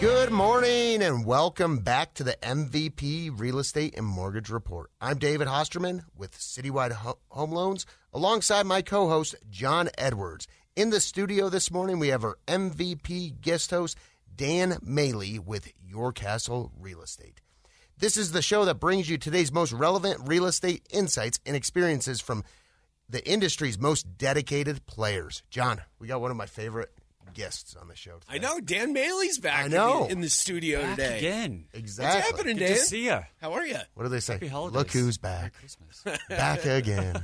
Good morning and welcome back to the MVP Real Estate and Mortgage Report. I'm David Hosterman with Citywide Ho- Home Loans alongside my co host, John Edwards. In the studio this morning, we have our MVP guest host, Dan Maley with Your Castle Real Estate. This is the show that brings you today's most relevant real estate insights and experiences from the industry's most dedicated players. John, we got one of my favorite guests on the show. Today. I know Dan Maley's back. I know. in the studio Back today. again. Exactly. What's happening, Good Dan? to see ya. How are you? What do they say? Happy holidays. Look who's Merry back. Christmas. back again.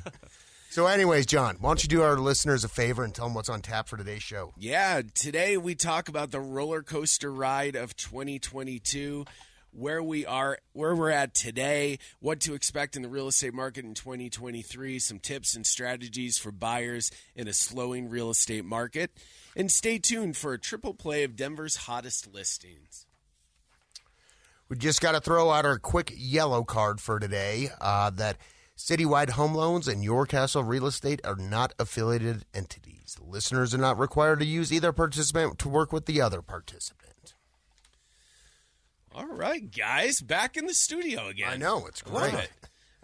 So, anyways, John, why don't you do our listeners a favor and tell them what's on tap for today's show? Yeah, today we talk about the roller coaster ride of 2022. Where we are, where we're at today, what to expect in the real estate market in 2023, some tips and strategies for buyers in a slowing real estate market, and stay tuned for a triple play of Denver's hottest listings. We just got to throw out our quick yellow card for today uh, that Citywide Home Loans and Your Castle Real Estate are not affiliated entities. Listeners are not required to use either participant to work with the other participant. All right, guys, back in the studio again. I know, it's great.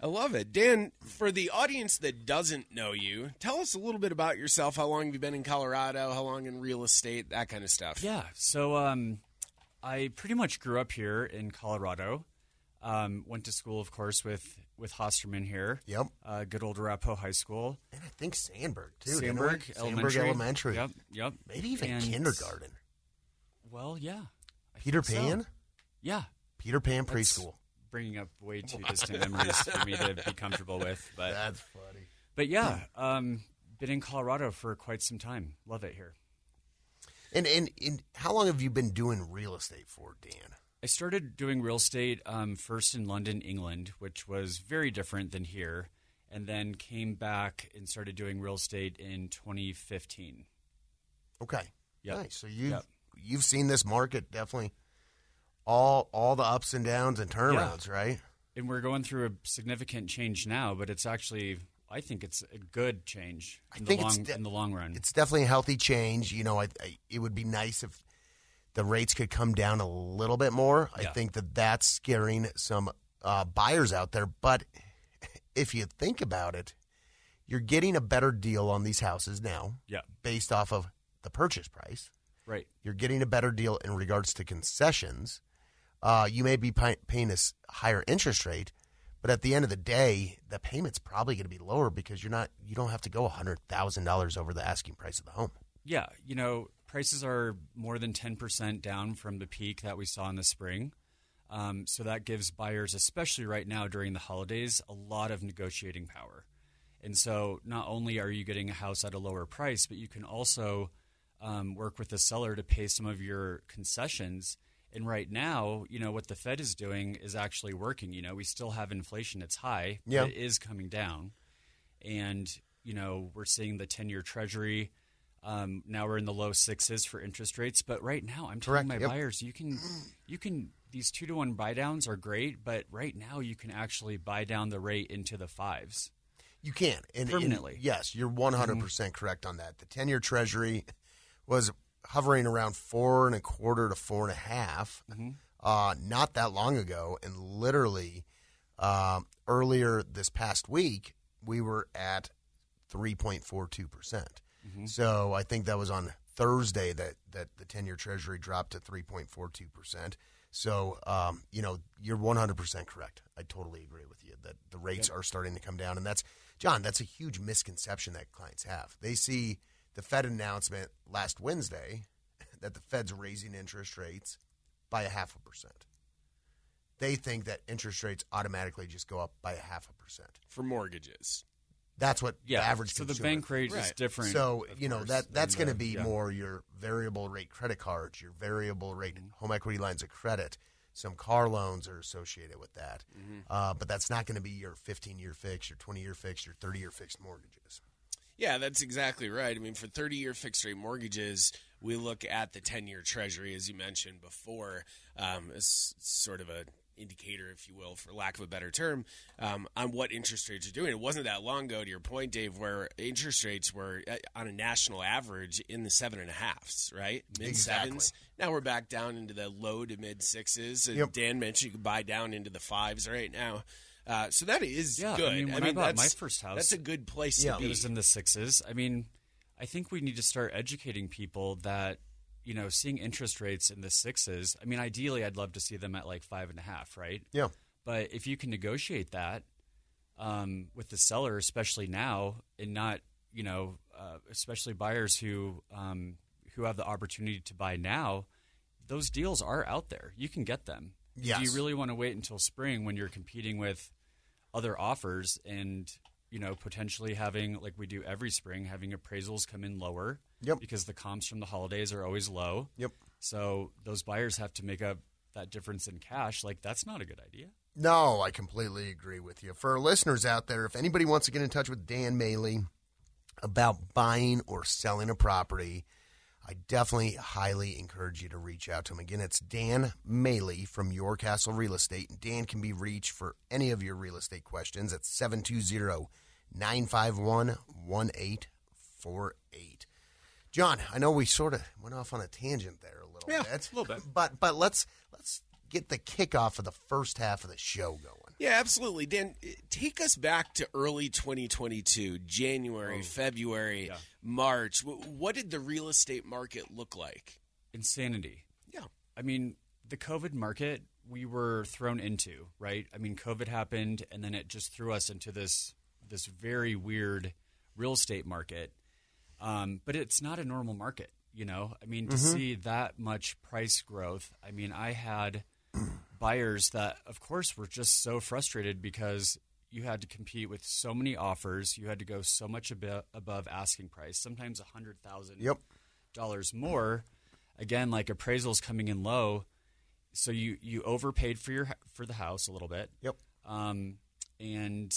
It. I love it. Dan, for the audience that doesn't know you, tell us a little bit about yourself. How long have you been in Colorado? How long in real estate? That kind of stuff. Yeah. So um, I pretty much grew up here in Colorado. Um, went to school, of course, with with Hosterman here. Yep. Uh, good old Arapahoe High School. And I think Sandburg, too. didn't we? Sandburg Elementary. Sandburg Elementary. Yep. Yep. Maybe even And- kindergarten. Well, yeah. I Peter think so. Pan? Yeah. Peter Pan That's preschool. Bringing up way too distant memories for me to be comfortable with, but That's funny. but yeah, um, been in Colorado for quite some time. Love it here. And, and and how long have you been doing real estate for, Dan? I started doing real estate um, first in London, England, which was very different than here, and then came back and started doing real estate in 2015. Okay. Yep. Nice. So you've Yep. you've seen this market definitely all all the ups and downs and turnarounds, right? And we're going through a significant change now, but it's actually, I think it's a good change in, the, think it's long, de- in the long run. It's definitely a healthy change. You know, I, I, it would be nice if the rates could come down a little bit more. I think that that's scaring some uh, buyers out there. But if you think about it, you're getting a better deal on these houses now yeah, based off of the purchase price. right. You're getting a better deal in regards to concessions. Uh, you may be pay- paying a higher interest rate, but at the end of the day, the payment's probably going to be lower because you're not you don't have to go hundred thousand dollars over the asking price of the home. Yeah, you know, prices are more than 10% down from the peak that we saw in the spring. Um, so that gives buyers, especially right now during the holidays, a lot of negotiating power. And so not only are you getting a house at a lower price, but you can also um, work with the seller to pay some of your concessions. And right now, you know, what the Fed is doing is actually working. You know, we still have inflation, it's high, but Yeah. it is coming down. And, you know, we're seeing the 10 year treasury. Um, now we're in the low sixes for interest rates, but right now I'm telling Correct, my yep. buyers you can, you can. These two to one buy downs are great, but right now you can actually buy down the rate into the fives. You can and, and Permanently. yes, you're 100 percent correct on that. The ten year Treasury was hovering around four and a quarter to four and a half, uh, not that long ago, and literally um, earlier this past week we were at 3.42 percent. So I think that was on Thursday that that the ten year Treasury dropped to 3.42 percent. So um, you know you're 100 percent correct. I totally agree with you that the rates are starting to come down, and that's John. That's a huge misconception that clients have. They see the Fed announcement last Wednesday that the Fed's raising interest rates by a half a percent. They think that interest rates automatically just go up by a half a percent. for mortgages. That's what Yeah. the average so the bank rate is different. So you know course, that that's going to be yeah. more your variable rate credit cards, your variable rate Mm-hmm. home equity lines of credit. Some car loans are associated with that, Mm-hmm. uh, but that's not going to be your 15 year fixed, your 20 year fixed, your 30 year fixed mortgages. Yeah, that's exactly right. I mean, for 30 year fixed rate mortgages, we look at the 10 year treasury, as you mentioned before, um, as sort of a indicator, if you will, for lack of a better term, um, on what interest rates are doing. It wasn't that long ago, to your point, Dave, where interest rates were uh, on a national average in the seven and a halfs, right? Mid sevens. Exactly. Now we're back down into the low to mid sixes. And Yep. Dan mentioned you can buy down into the fives right now. Uh, so that is Yeah, I good. mean, when I bought my first house, that's a good place Yeah. to be. It was in the sixes. I mean, I think we need to start educating people that you know seeing interest rates in the sixes. I mean, ideally, I'd love to see them at like five and a half, right? Yeah, But if you can negotiate that um, with the seller, especially now, and not you know, uh, especially buyers who um, who have the opportunity to buy now, those deals are out there. You can get them. Yes. Do you really want to wait until spring when you're competing with other offers and you know potentially having like we do every spring having appraisals come in lower Yep. because the comps from the holidays are always low Yep. so those buyers have to make up that difference in cash like that's not a good idea No, I completely agree with you. For our listeners out there, if anybody wants to get in touch with Dan Maley about buying or selling a property, I definitely highly encourage you to reach out to him. Again, it's Dan Maley from Your Castle Real Estate. And Dan can be reached for any of your real estate questions at 720 951 1848. John, I know we sort of went off on a tangent there a little Yeah, bit. a little bit. But but let's let's get the kickoff of the first half of the show going. Yeah, absolutely. Dan, take us back to early 2022, January, February, Yeah. March. What did the real estate market look like? insanity Yeah. I mean, the COVID market we were thrown into, right? I mean, COVID happened, and then it just threw us into this this very weird real estate market. Um, but it's not a normal market, you know. I mean, to see that much price growth. I mean, I had buyers that, of course, were just so frustrated because you had to compete with so many offers. You had to go so much abo- above asking price, sometimes a hundred thousand Yep. dollars more. Again, like appraisals coming in low, so you you overpaid for your for the house a little bit. Yep. Um, and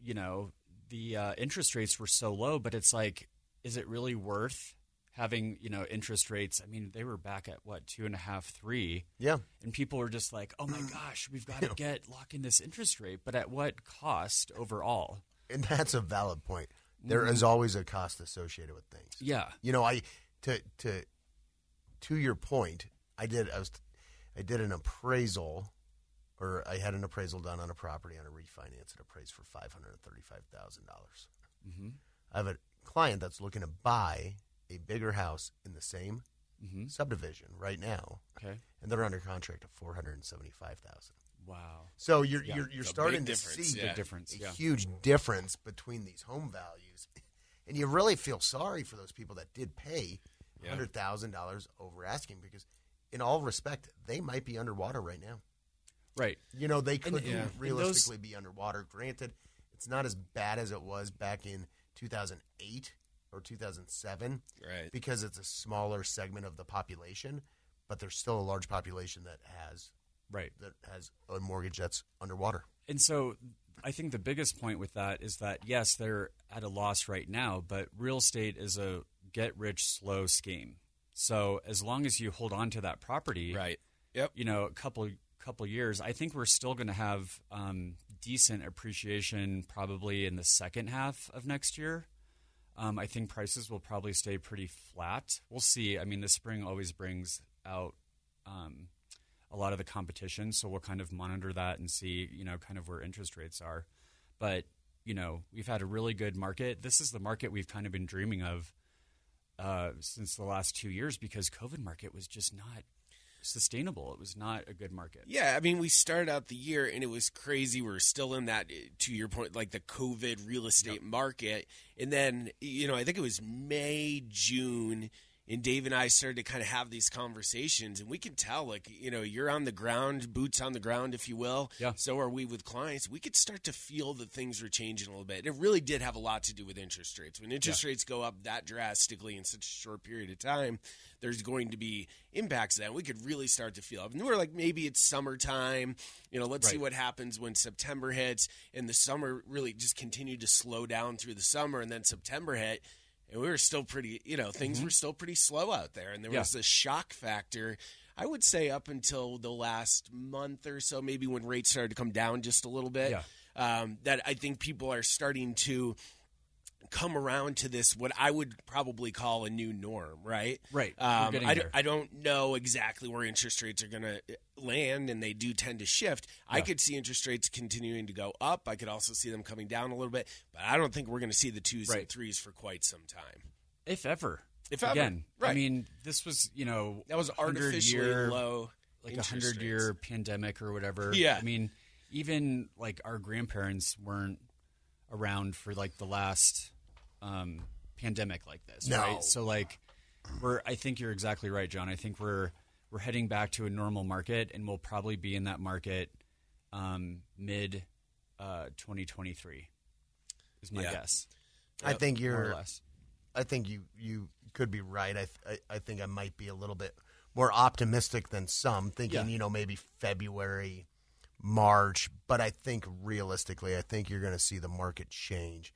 you know the uh, interest rates were so low, but it's like, is it really worth having you know interest rates? I mean, they were back at what two and a half, three, Yeah. and people were just like, oh my gosh, we've got to get lock in this interest rate, but at what cost overall? And that's a valid point. There is always a cost associated with things. Yeah, You know, I to to to your point, I did I was I did an appraisal or I had an appraisal done on a property on a refinance. It appraised for five hundred and thirty-five thousand dollars. mm-hmm. I have a client that's looking to buy a bigger house in the same Mm-hmm. subdivision right now, okay, and they're under contract at four hundred and seventy-five thousand. wow, So you're Yeah, you're, you're starting to see yeah. a yeah. huge difference between these home values, and you really feel sorry for those people that did pay Yeah. hundred thousand dollars over asking because, in all respect, they might be underwater right now. right. You know, they could yeah. realistically be underwater. Granted, it's not as bad as it was back in two thousand eight or two thousand seven Right. because it's a smaller segment of the population, but there's still a large population that has Right. that has a mortgage that's underwater. And so I think the biggest point with that is that yes, they're at a loss right now, but real estate is a get rich slow scheme. So as long as you hold on to that property, Right. Yep. you know, a couple couple years, I think we're still going to have um, decent appreciation probably in the second half of next year. Um, I think prices will probably stay pretty flat. We'll see. I mean, the spring always brings out um, a lot of the competition, so we'll kind of monitor that and see, you know, kind of where interest rates are. But you know, we've had a really good market. This is the market we've kind of been dreaming of uh, since the last two years because COVID market was just not sustainable. It was not a good market. Yeah, I mean, we started out the year and it was crazy. We are still in that, to your point, like the COVID real estate market. And then, you know, I think it was May, June, and Dave and I started to kind of have these conversations, and we could tell, like, you know, you're on the ground, boots on the ground, if you will. Yeah. So are we with clients. We could start to feel that things were changing a little bit. It really did have a lot to do with interest rates. When interest rates go up that drastically in such a short period of time, there's going to be impacts that we could really start to feel. And we're like, maybe it's summertime. You know, let's see what happens when September hits, and the summer really just continued to slow down through the summer, and then September hit and we were still pretty you know things were still pretty slow out there and there Mm-hmm. Yeah. was a shock factor i would say up until the last month or so maybe when rates started to come down just a little bit Yeah. um, that i think people are starting to come around to this what i would probably call a new norm right Right. Um, I, d-. I don't know exactly where interest rates are going to land and they do tend to shift i could see interest rates continuing to go up i could also see them coming down a little bit but i don't think we're going to see the twos and threes for quite some time if ever. If ever, Again, I mean, this was you know That was 100 artificially year, low, like a hundred year pandemic or whatever. Yeah. I mean, even like our grandparents weren't around for like the last um, pandemic like this, No. right? So like, we're. I think you're exactly right, John. I think we're we're heading back to a normal market, and we'll probably be in that market um, mid uh, 2023. Is my Yeah. guess, I think more or you're. less. I think you you could be right. I, th- I I think I might be a little bit more optimistic than some, thinking Yeah. you know maybe February, March. But I think realistically, I think you're going to see the market change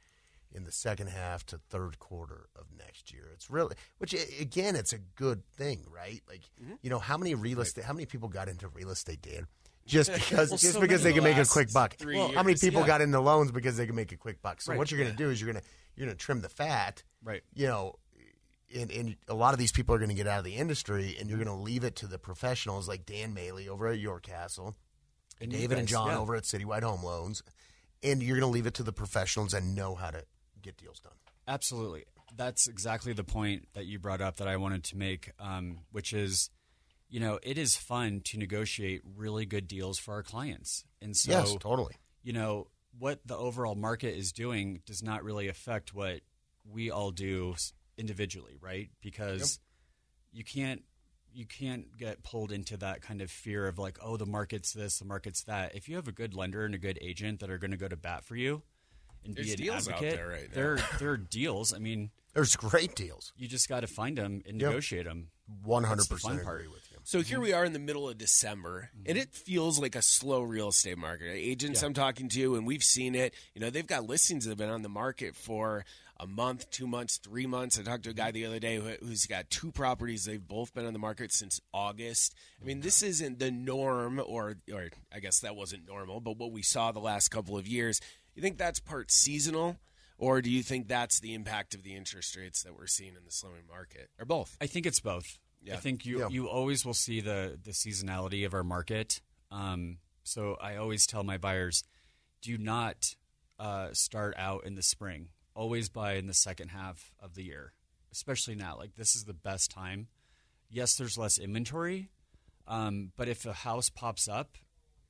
in the second half to third quarter of next year. It's really, which again, it's a good thing, right? Like Mm-hmm. you know, how many real estate, how many people got into real estate, Dan? Just because, Well, just so because they can make a quick buck. Well, how many people yeah. got into loans because they can make a quick buck? So Right, what you're going to do is you're going to you're going to trim the fat, Right. You know, and, and a lot of these people are going to get out of the industry, and you're going to leave it to the professionals like Dan Maley over at Your Castle, And David and John yeah. over at Citywide Home Loans, and you're going to leave it to the professionals and know how to get deals done. Absolutely. That's exactly the point that you brought up that I wanted to make, um, which is, you know, it is fun to negotiate really good deals for our clients. And so, yes, totally. you know, what the overall market is doing does not really affect what we all do individually, right? Because you can't you can't get pulled into that kind of fear of like, oh, the market's this, the market's that. If you have a good lender and a good agent that are going to go to bat for you and There's be an deals out advocate, there right there there are deals. I mean, There's great deals. you just got to find them and Yep. negotiate them. One hundred That's the fun percent part. agree with you. So here we are in the middle of December, mm-hmm. and it feels like a slow real estate market. Agents I'm talking to, and we've seen it. You know, they've got listings that have been on the market for a month, two months, three months. I talked to a guy the other day who, who's got two properties. They've both been on the market since August. I mean, this isn't the norm, or or I guess that wasn't normal, but what we saw the last couple of years. You think that's part seasonal? Or do you think that's the impact of the interest rates that we're seeing in the slowing market, or both? I think it's both. Yeah. I think you Yeah. you always will see the the seasonality of our market. Um, so I always tell my buyers, do not uh, start out in the spring. Always buy in the second half of the year, especially now. Like this is the best time. Yes, there's less inventory, um, but if a house pops up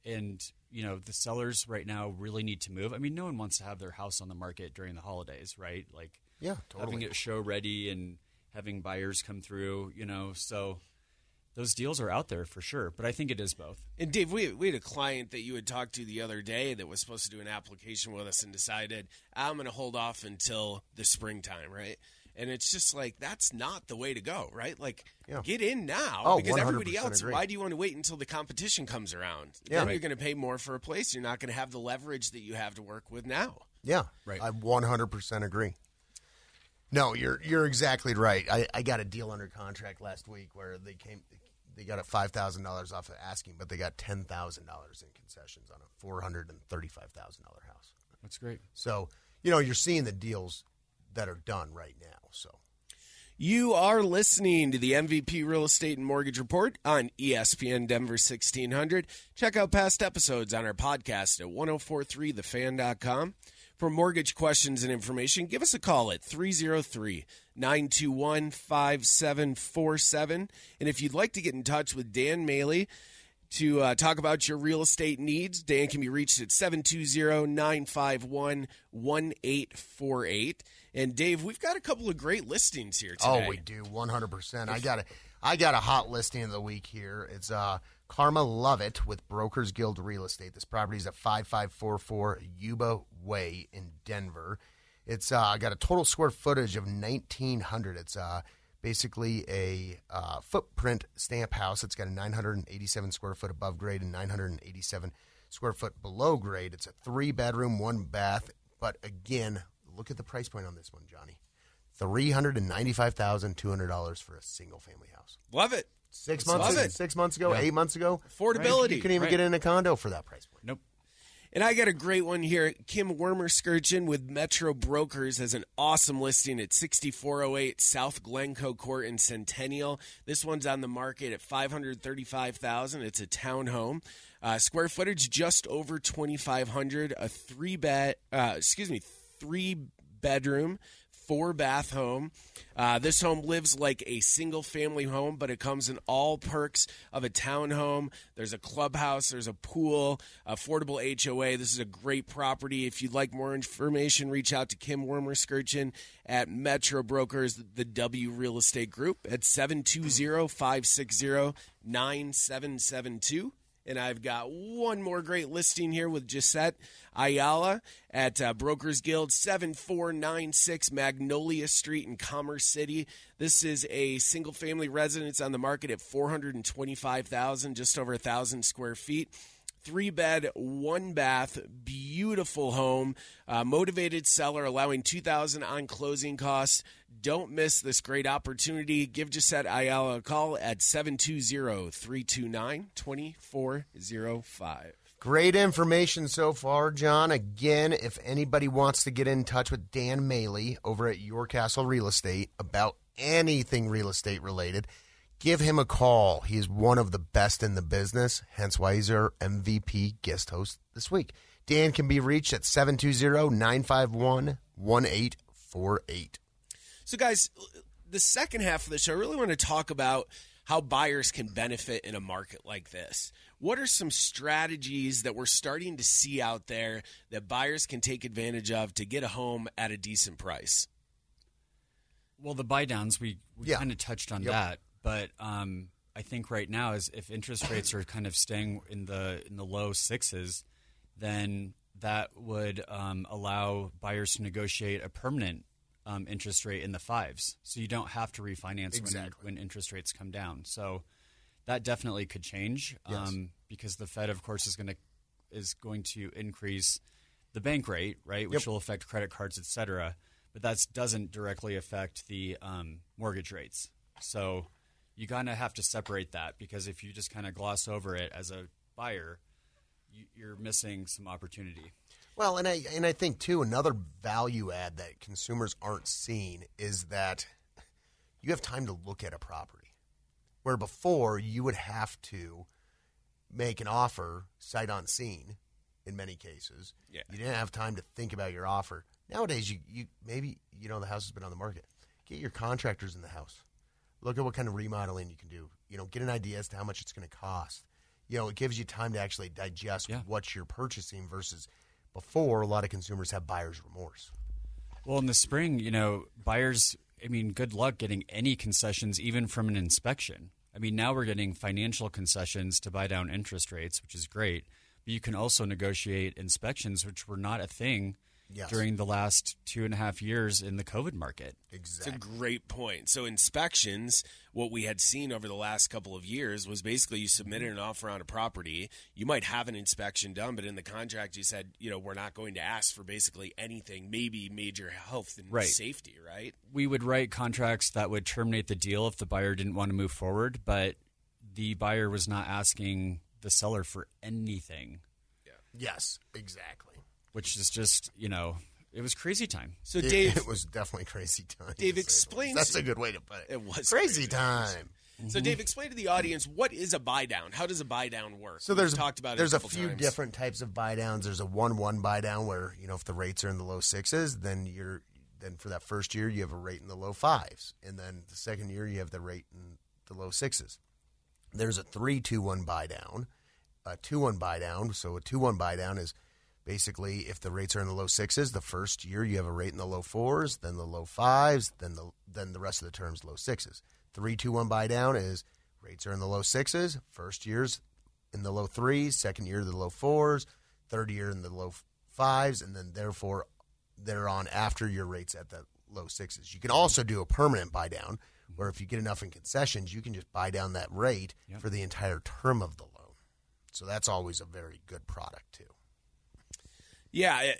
and you know the sellers right now really need to move. I mean, no one wants to have their house on the market during the holidays, right? Like Yeah, totally. having it show ready and having buyers come through, you know. So those deals are out there for sure, but I think it is both. And Dave, we, we had a client that you had talked to the other day that was supposed to do an application with us and decided, I'm going to hold off until the springtime, right? And it's just like, that's not the way to go, right? Like, Yeah. get in now Oh, because everybody else, agree. why do you want to wait until the competition comes around? Yeah. Then Right. you're going to pay more for a place. You're not going to have the leverage that you have to work with now. Yeah, Right. I 100% agree. No, you're you're exactly right. I, I got a deal under contract last week where they came they got a five thousand dollars off of asking, but they got ten thousand dollars in concessions on a four hundred and thirty five thousand dollar house. That's great. So you know you're seeing the deals that are done right now. So You are listening to the MVP Real Estate and Mortgage Report on ESPN Denver 1600. Check out past episodes on our podcast at 1043thefan.com. For mortgage questions and information, give us a call at 303 921 5747. And if you'd like to get in touch with Dan Maley, to uh, talk about your real estate needs. Dan can be reached at 720 951 1848. And Dave, we've got a couple of great listings here today. Oh, we do 100%. I got a I got a hot listing of the week here. It's uh Karma Lovett with Brokers Guild Real Estate. This property is at 5544 Yuba Way in Denver. It's uh got a total square footage of 1900. It's uh basically a uh, footprint stamp house. It's got a 987 square foot above grade and 987 square foot below grade. It's a three bedroom, one bath. But again, look at the price point on this one, Johnny. Three hundred and ninety-five thousand two hundred dollars for a single-family house. Love it. Six months, it. six months ago, eight months ago, Affordability. you couldn't even Right. get in a condo for that price point. Nope. And I got a great one here. Kim Wormer Wormerskirchen with Metro Brokers has an awesome listing at 6408 South Glencoe Court in Centennial. This one's on the market at 535000 It's a townhome. Uh, square footage just over 2500 A three bed, uh, excuse me, three bedroom, four bath home. Uh, this home lives like a single family home, but it comes in all perks of a townhome. There's a clubhouse, there's a pool, affordable HOA. This is a great property. If you'd like more information, reach out to Kim Wormerskirchen at Metro Brokers, the W Real Estate Group at 720 560 9772. And I've got one more great listing here with Gisette Ayala at uh, Brokers Guild, 7496 Magnolia Street in Commerce City. This is a single family residence on the market at 425000 just over a 1,000 square feet three bed, one bath, beautiful home, uh, motivated seller, allowing 2000 on closing costs. Don't miss this great opportunity. Give Gisette Ayala a call at 720-329-2405. Great information so far, John. Again, if anybody wants to get in touch with Dan Maley over at Your Castle Real Estate about anything real estate related, give him a call. He's one of the best in the business, hence why he's our MVP guest host this week. Dan can be reached at 720 951 1848. So, guys, the second half of the show, I really want to talk about how buyers can benefit in a market like this. What are some strategies that we're starting to see out there that buyers can take advantage of to get a home at a decent price? Well, the buy downs we, we Yeah. kind of touched on Yep. that, but um, I think right now is if interest rates are kind of staying in the in the low sixes, then that would um, allow buyers to negotiate a permanent um, interest rate in the fives, so you don't have to refinance Exactly. when when interest rates come down. So that definitely could change Yes. um, because the Fed, of course, is going to is going to increase the bank rate, right, which Yep. will affect credit cards, et cetera. But that doesn't directly affect the um, mortgage rates. So you kind of have to separate that because if you just kind of gloss over it as a buyer, you, you're missing some opportunity. Well, and I and I think too another value add that consumers aren't seeing is that you have time to look at a property, where before you would have to make an offer sight unseen. In many cases, Yeah. you didn't have time to think about your offer. Nowadays, you, you maybe you know the house has been on the market. Get your contractors in the house. Look at what kind of remodeling you can do. You know, get an idea as to how much it's going to cost. You know, it gives you time to actually digest Yeah. what you're purchasing versus before a lot of consumers have buyer's remorse. Well, in the spring, you know, buyers, I mean, good luck getting any concessions, even from an inspection. I mean, now we're getting financial concessions to buy down interest rates, which is great. But you can also negotiate inspections, which were not a thing Yes. during the last two and a half years in the COVID market. It's Exactly. a great point. So inspections, what we had seen over the last couple of years was basically you submitted an offer on a property, you might have an inspection done, but in the contract you said, you know, we're not going to ask for basically anything, maybe major health and Right. safety, right? We would write contracts that would terminate the deal if the buyer didn't want to move forward, but the buyer was not asking the seller for anything, Yes, exactly. Which is just, you know, it was crazy time. So It- Dave, it, was definitely crazy time. Dave, say the explain least. That's a good way to put it. It was crazy crazy. time. so Dave, explain to the audience what is a buy down? How does a buy down work? So We've there's talked about it there's a, a, few times. different types of buy downs. There's a one one buy down where you know if the rates are in the low sixes, then you're then for that first year you have a rate in the low fives, and then the second year you have the rate in the low sixes. There's a three two one buy down, a two one buy down. So a two one buy down is basically if the rates are in the low sixes, the first year you have a rate in the low fours, then the low fives, then the then the rest of the terms low sixes. Three two one buy down is rates are in the low sixes, first year's in the low threes, second year the low fours, third year in the low fives, and then therefore they're on after your rates at the low sixes. You can also do a permanent buy down where if you get enough in concessions, you can just buy down that rate Yep. for the entire term of the loan. So that's always a very good product too. Yeah,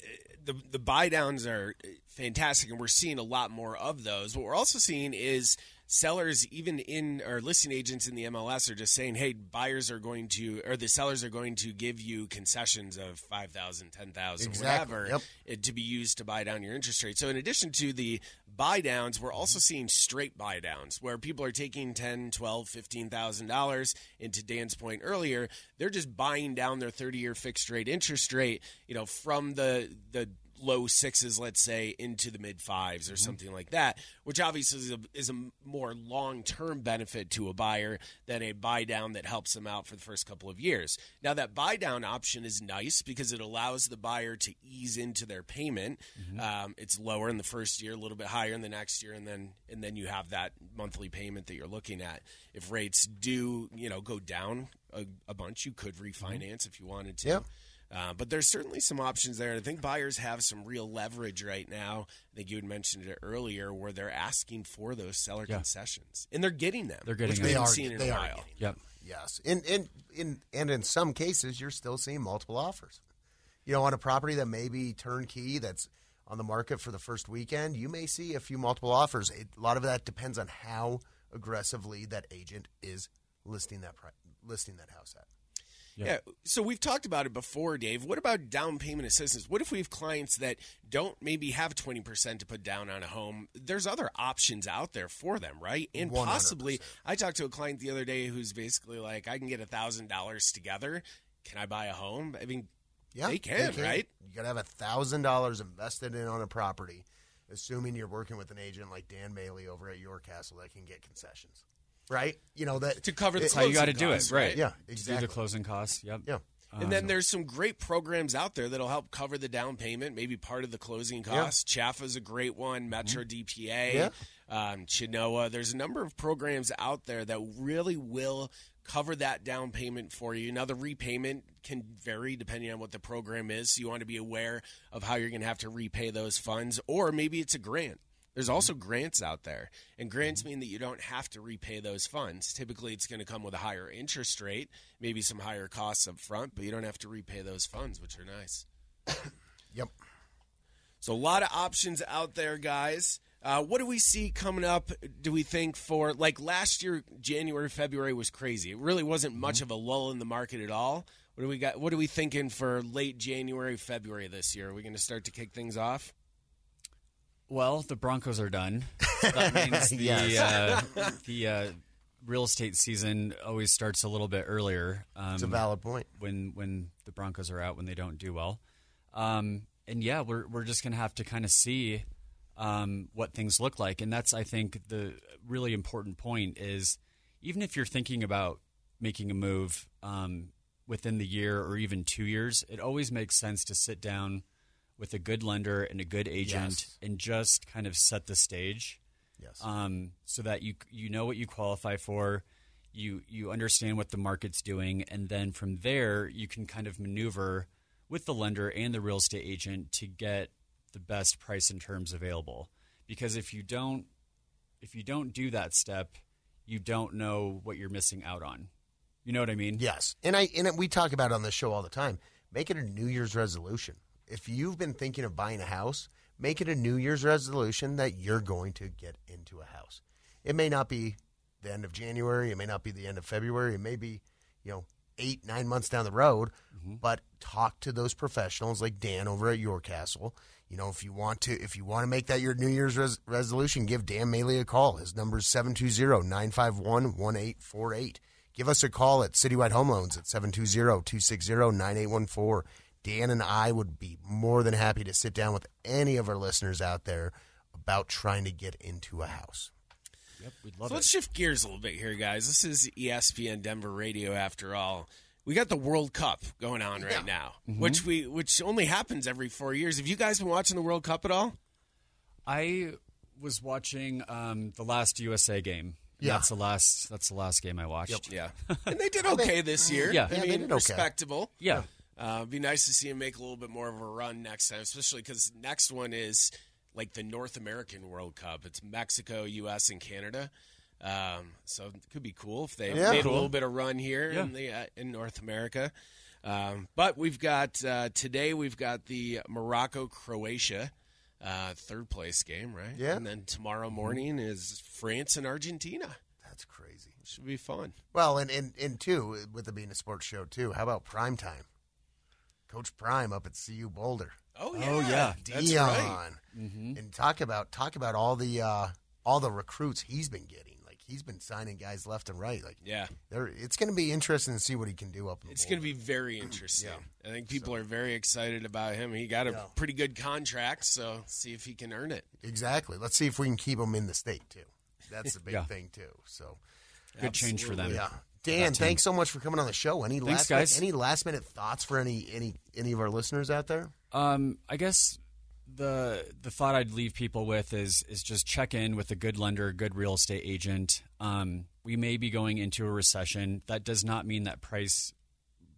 the the buy downs are fantastic, and we're seeing a lot more of those. What we're also seeing is sellers, even in or listing agents in the MLS, are just saying, "Hey, buyers are going to, or the sellers are going to give you concessions of five thousand, ten thousand, Exactly, whatever, yep. eh, to be used to buy down your interest rate." So, in addition to the buy downs, we're also seeing straight buy downs where people are taking ten, twelve, fifteen thousand dollars. And to Dan's point earlier, they're just buying down their thirty-year fixed rate interest rate, you know, from the the low sixes, let's say, into the mid fives or mm-hmm. something like that, which obviously is a, is a more long term benefit to a buyer than a buy down that helps them out for the first couple of years. Now, that buy down option is nice because it allows the buyer to ease into their payment. Mm-hmm. Um, it's lower in the first year, a little bit higher in the next year, and then and then you have that monthly payment that you're looking at. If rates do, you know, go down a, a bunch, you could refinance mm-hmm. if you wanted to. Yep. Uh, but there's certainly some options there. And I think buyers have some real leverage right now. I think you had mentioned it earlier, where they're asking for those seller Yeah. concessions, and they're getting them. They're getting which them. we They are- seen in they a are while. getting Yep. Yes, and in in and in some cases, you're still seeing multiple offers. You know, on a property that may be turnkey, that's on the market for the first weekend, you may see a few multiple offers. A lot of that depends on how aggressively that agent is listing that pri- listing that house at. Yeah. So we've talked about it before, Dave. What about down payment assistance? What if we have clients that don't maybe have 20% to put down on a home? There's other options out there for them, right? And 100%. possibly, I talked to a client the other day who's basically like, I can get $1,000 together. Can I buy a home? I mean, Yeah, They can, right? You got to have a thousand dollars invested in on a property, assuming you're working with an agent like Dan Maley over at Your Castle that can get concessions, right? You know that to cover the it- That's how you got to closing do costs, it, right? Yeah, To do exactly. the closing costs. Yep. Yeah. And then there's some great programs out there that'll help cover the down payment, maybe part of the closing costs. CHFA is a great one, Metro DPA, Yeah. um, Chenoa. There's a number of programs out there that really will cover that down payment for you. Now, the repayment can vary depending on what the program is. So you want to be aware of how you're going to have to repay those funds, or maybe it's a grant. There's also grants out there, and grants mean that you don't have to repay those funds. Typically, it's going to come with a higher interest rate, maybe some higher costs up front, but you don't have to repay those funds, which are nice. Yep. So, a lot of options out there, guys. Uh, what do we see coming up? Do we think for like last year, January, February was crazy. It really wasn't much of a lull in the market at all. What do we got? What are we thinking for late January, February this year? Are we going to start to kick things off? Well, the Broncos are done. So that means the Yes. uh, the uh, real estate season always starts a little bit earlier. Um, It's a valid point. when when the Broncos are out when they don't do well. Um, and yeah, we're we're just gonna have to kind of see um, what things look like, and that's I think the really important point is even if you're thinking about making a move um, within the year or even two years, it always makes sense to sit down with a good lender and a good agent Yes. and just kind of set the stage Yes. um, so that you you know what you qualify for, you you understand what the market's doing, and then from there you can kind of maneuver with the lender and the real estate agent to get the best price and terms available. Because if you don't if you don't do that step, you don't know what you're missing out on. You know what I mean? Yes, and I and we talk about it on this show all the time. Make it a New Year's resolution. If you've been thinking of buying a house, make it a New Year's resolution that you're going to get into a house. It may not be the end of January. It may not be the end of February. It may be, you know, eight nine months down the road. Mm-hmm. But talk to those professionals like Dan over at Your Castle. You know, if you want to, if you want to make that your New Year's res- resolution, give Dan Maley a call. His number is 720-951-1848. Give us a call at Citywide Home Loans at 720-260-9814. Dan and I would be more than happy to sit down with any of our listeners out there about trying to get into a house. Yep, we'd love to. So it. let's shift gears a little bit here, guys. This is ESPN Denver Radio, after all. we got the World Cup going on right now, which we which only happens every four years. Have you guys been watching the World Cup at all? I was watching um, the last USA game. Yeah. that's the last. That's the last game I watched. Yeah, and they did okay this year. Yeah. I Yeah, they mean, did okay. respectable. Yeah, Uh, it'd be nice to see him make a little bit more of a run next time, especially because next one is like the North American World Cup. It's Mexico, U.S., and Canada. Um, so it could be cool if they Yeah. made a little bit of run here in the uh, in North America. Um, but we've got uh, today we've got the Morocco Croatia uh, third place game, right? Yeah. And then tomorrow morning is France and Argentina. That's crazy. Should be fun. Well, and, and, and two, with it being a sports show, too, how about prime time? Coach Prime up at CU Boulder. Oh yeah, Oh, yeah. that's Deion. right. And talk about talk about all the uh, all the recruits he's been getting. Like he's been signing guys left and right. Like Yeah. there, it's going to be interesting to see what he can do up. In It's going to be very interesting. I think people are very excited about him. He got a Yeah. pretty good contract, so see if he can earn it. exactly. Let's see if we can keep him in the state too. That's the big Yeah. thing too. So good change for them. yeah. Dan, thanks so much for coming on the show. Any Thanks, last guys. any last minute thoughts for any any any of our listeners out there? Um, I guess the the thought I'd leave people with is is just check in with a good lender, a good real estate agent. Um, we may be going into a recession. That does not mean that price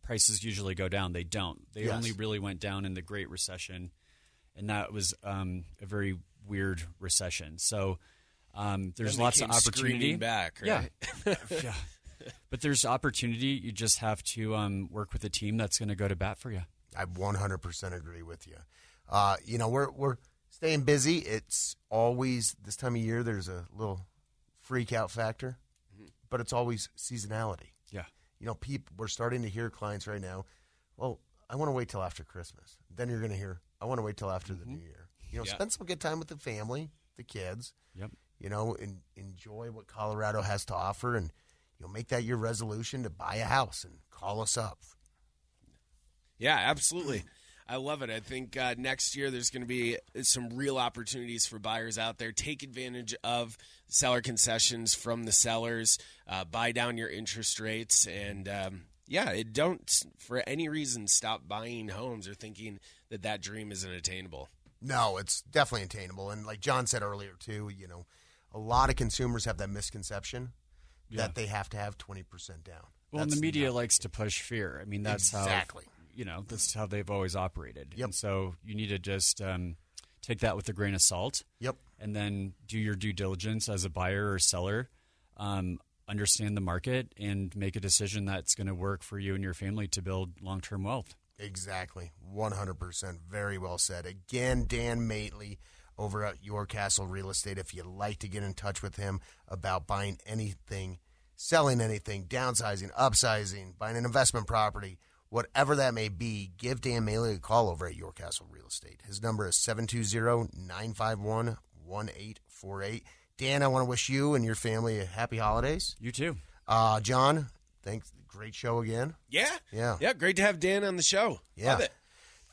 prices usually go down. They don't. They Yes. only really went down in the Great Recession, and that was um, a very weird recession. So um, there's lots of came opportunity. back, Yeah. yeah. But there's opportunity. You just have to um, work with a team that's going to go to bat for you. I 100% agree with you. Uh, you know, we're we're staying busy. It's always this time of year. There's a little freak out factor, but it's always seasonality. Yeah. You know, people we're starting to hear clients right now. Well, I want to wait till after Christmas. Then you're going to hear, I want to wait till after the New Year. You know, Yeah. spend some good time with the family, the kids. Yep. You know, and enjoy what Colorado has to offer, and you know, make that your resolution to buy a house and call us up. Yeah, absolutely. I love it. I think uh, next year there's going to be some real opportunities for buyers out there. Take advantage of seller concessions from the sellers. Uh, buy down your interest rates, and um, yeah, it don't for any reason stop buying homes or thinking that that dream isn't attainable. No, it's definitely attainable. And like John said earlier, too, you know, a lot of consumers have that misconception that they have to have 20% down. Well, and the media likes to push fear. I mean, that's Exactly. how you know that's how they've always operated. Yep. And so you need to just um, take that with a grain of salt. Yep. And then do your due diligence as a buyer or seller. Um, understand the market and make a decision that's going to work for you and your family to build long-term wealth. Exactly. 100%. Very well said. Again, Dan Maley over at Your Castle Real Estate. If you'd like to get in touch with him about buying anything, selling anything, downsizing, upsizing, buying an investment property, whatever that may be, give Dan Maley a call over at Your Castle Real Estate. His number is 720 951 1848. Dan, I want to wish you and your family a happy holidays. You too. Uh, John, thanks. Great show again. Yeah, Yeah. yeah. Great to have Dan on the show. Yeah.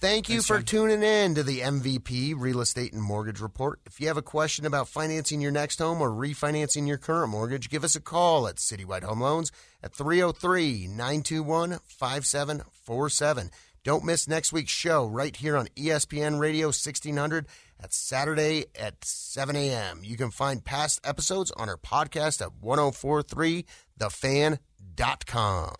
Thank you Thanks, for tuning in to the MVP Real Estate and Mortgage Report. If you have a question about financing your next home or refinancing your current mortgage, give us a call at Citywide Home Loans at 303 921 5747. Don't miss next week's show right here on ESPN Radio 1600 at Saturday at 7 a.m. You can find past episodes on our podcast at 1043thefan.com.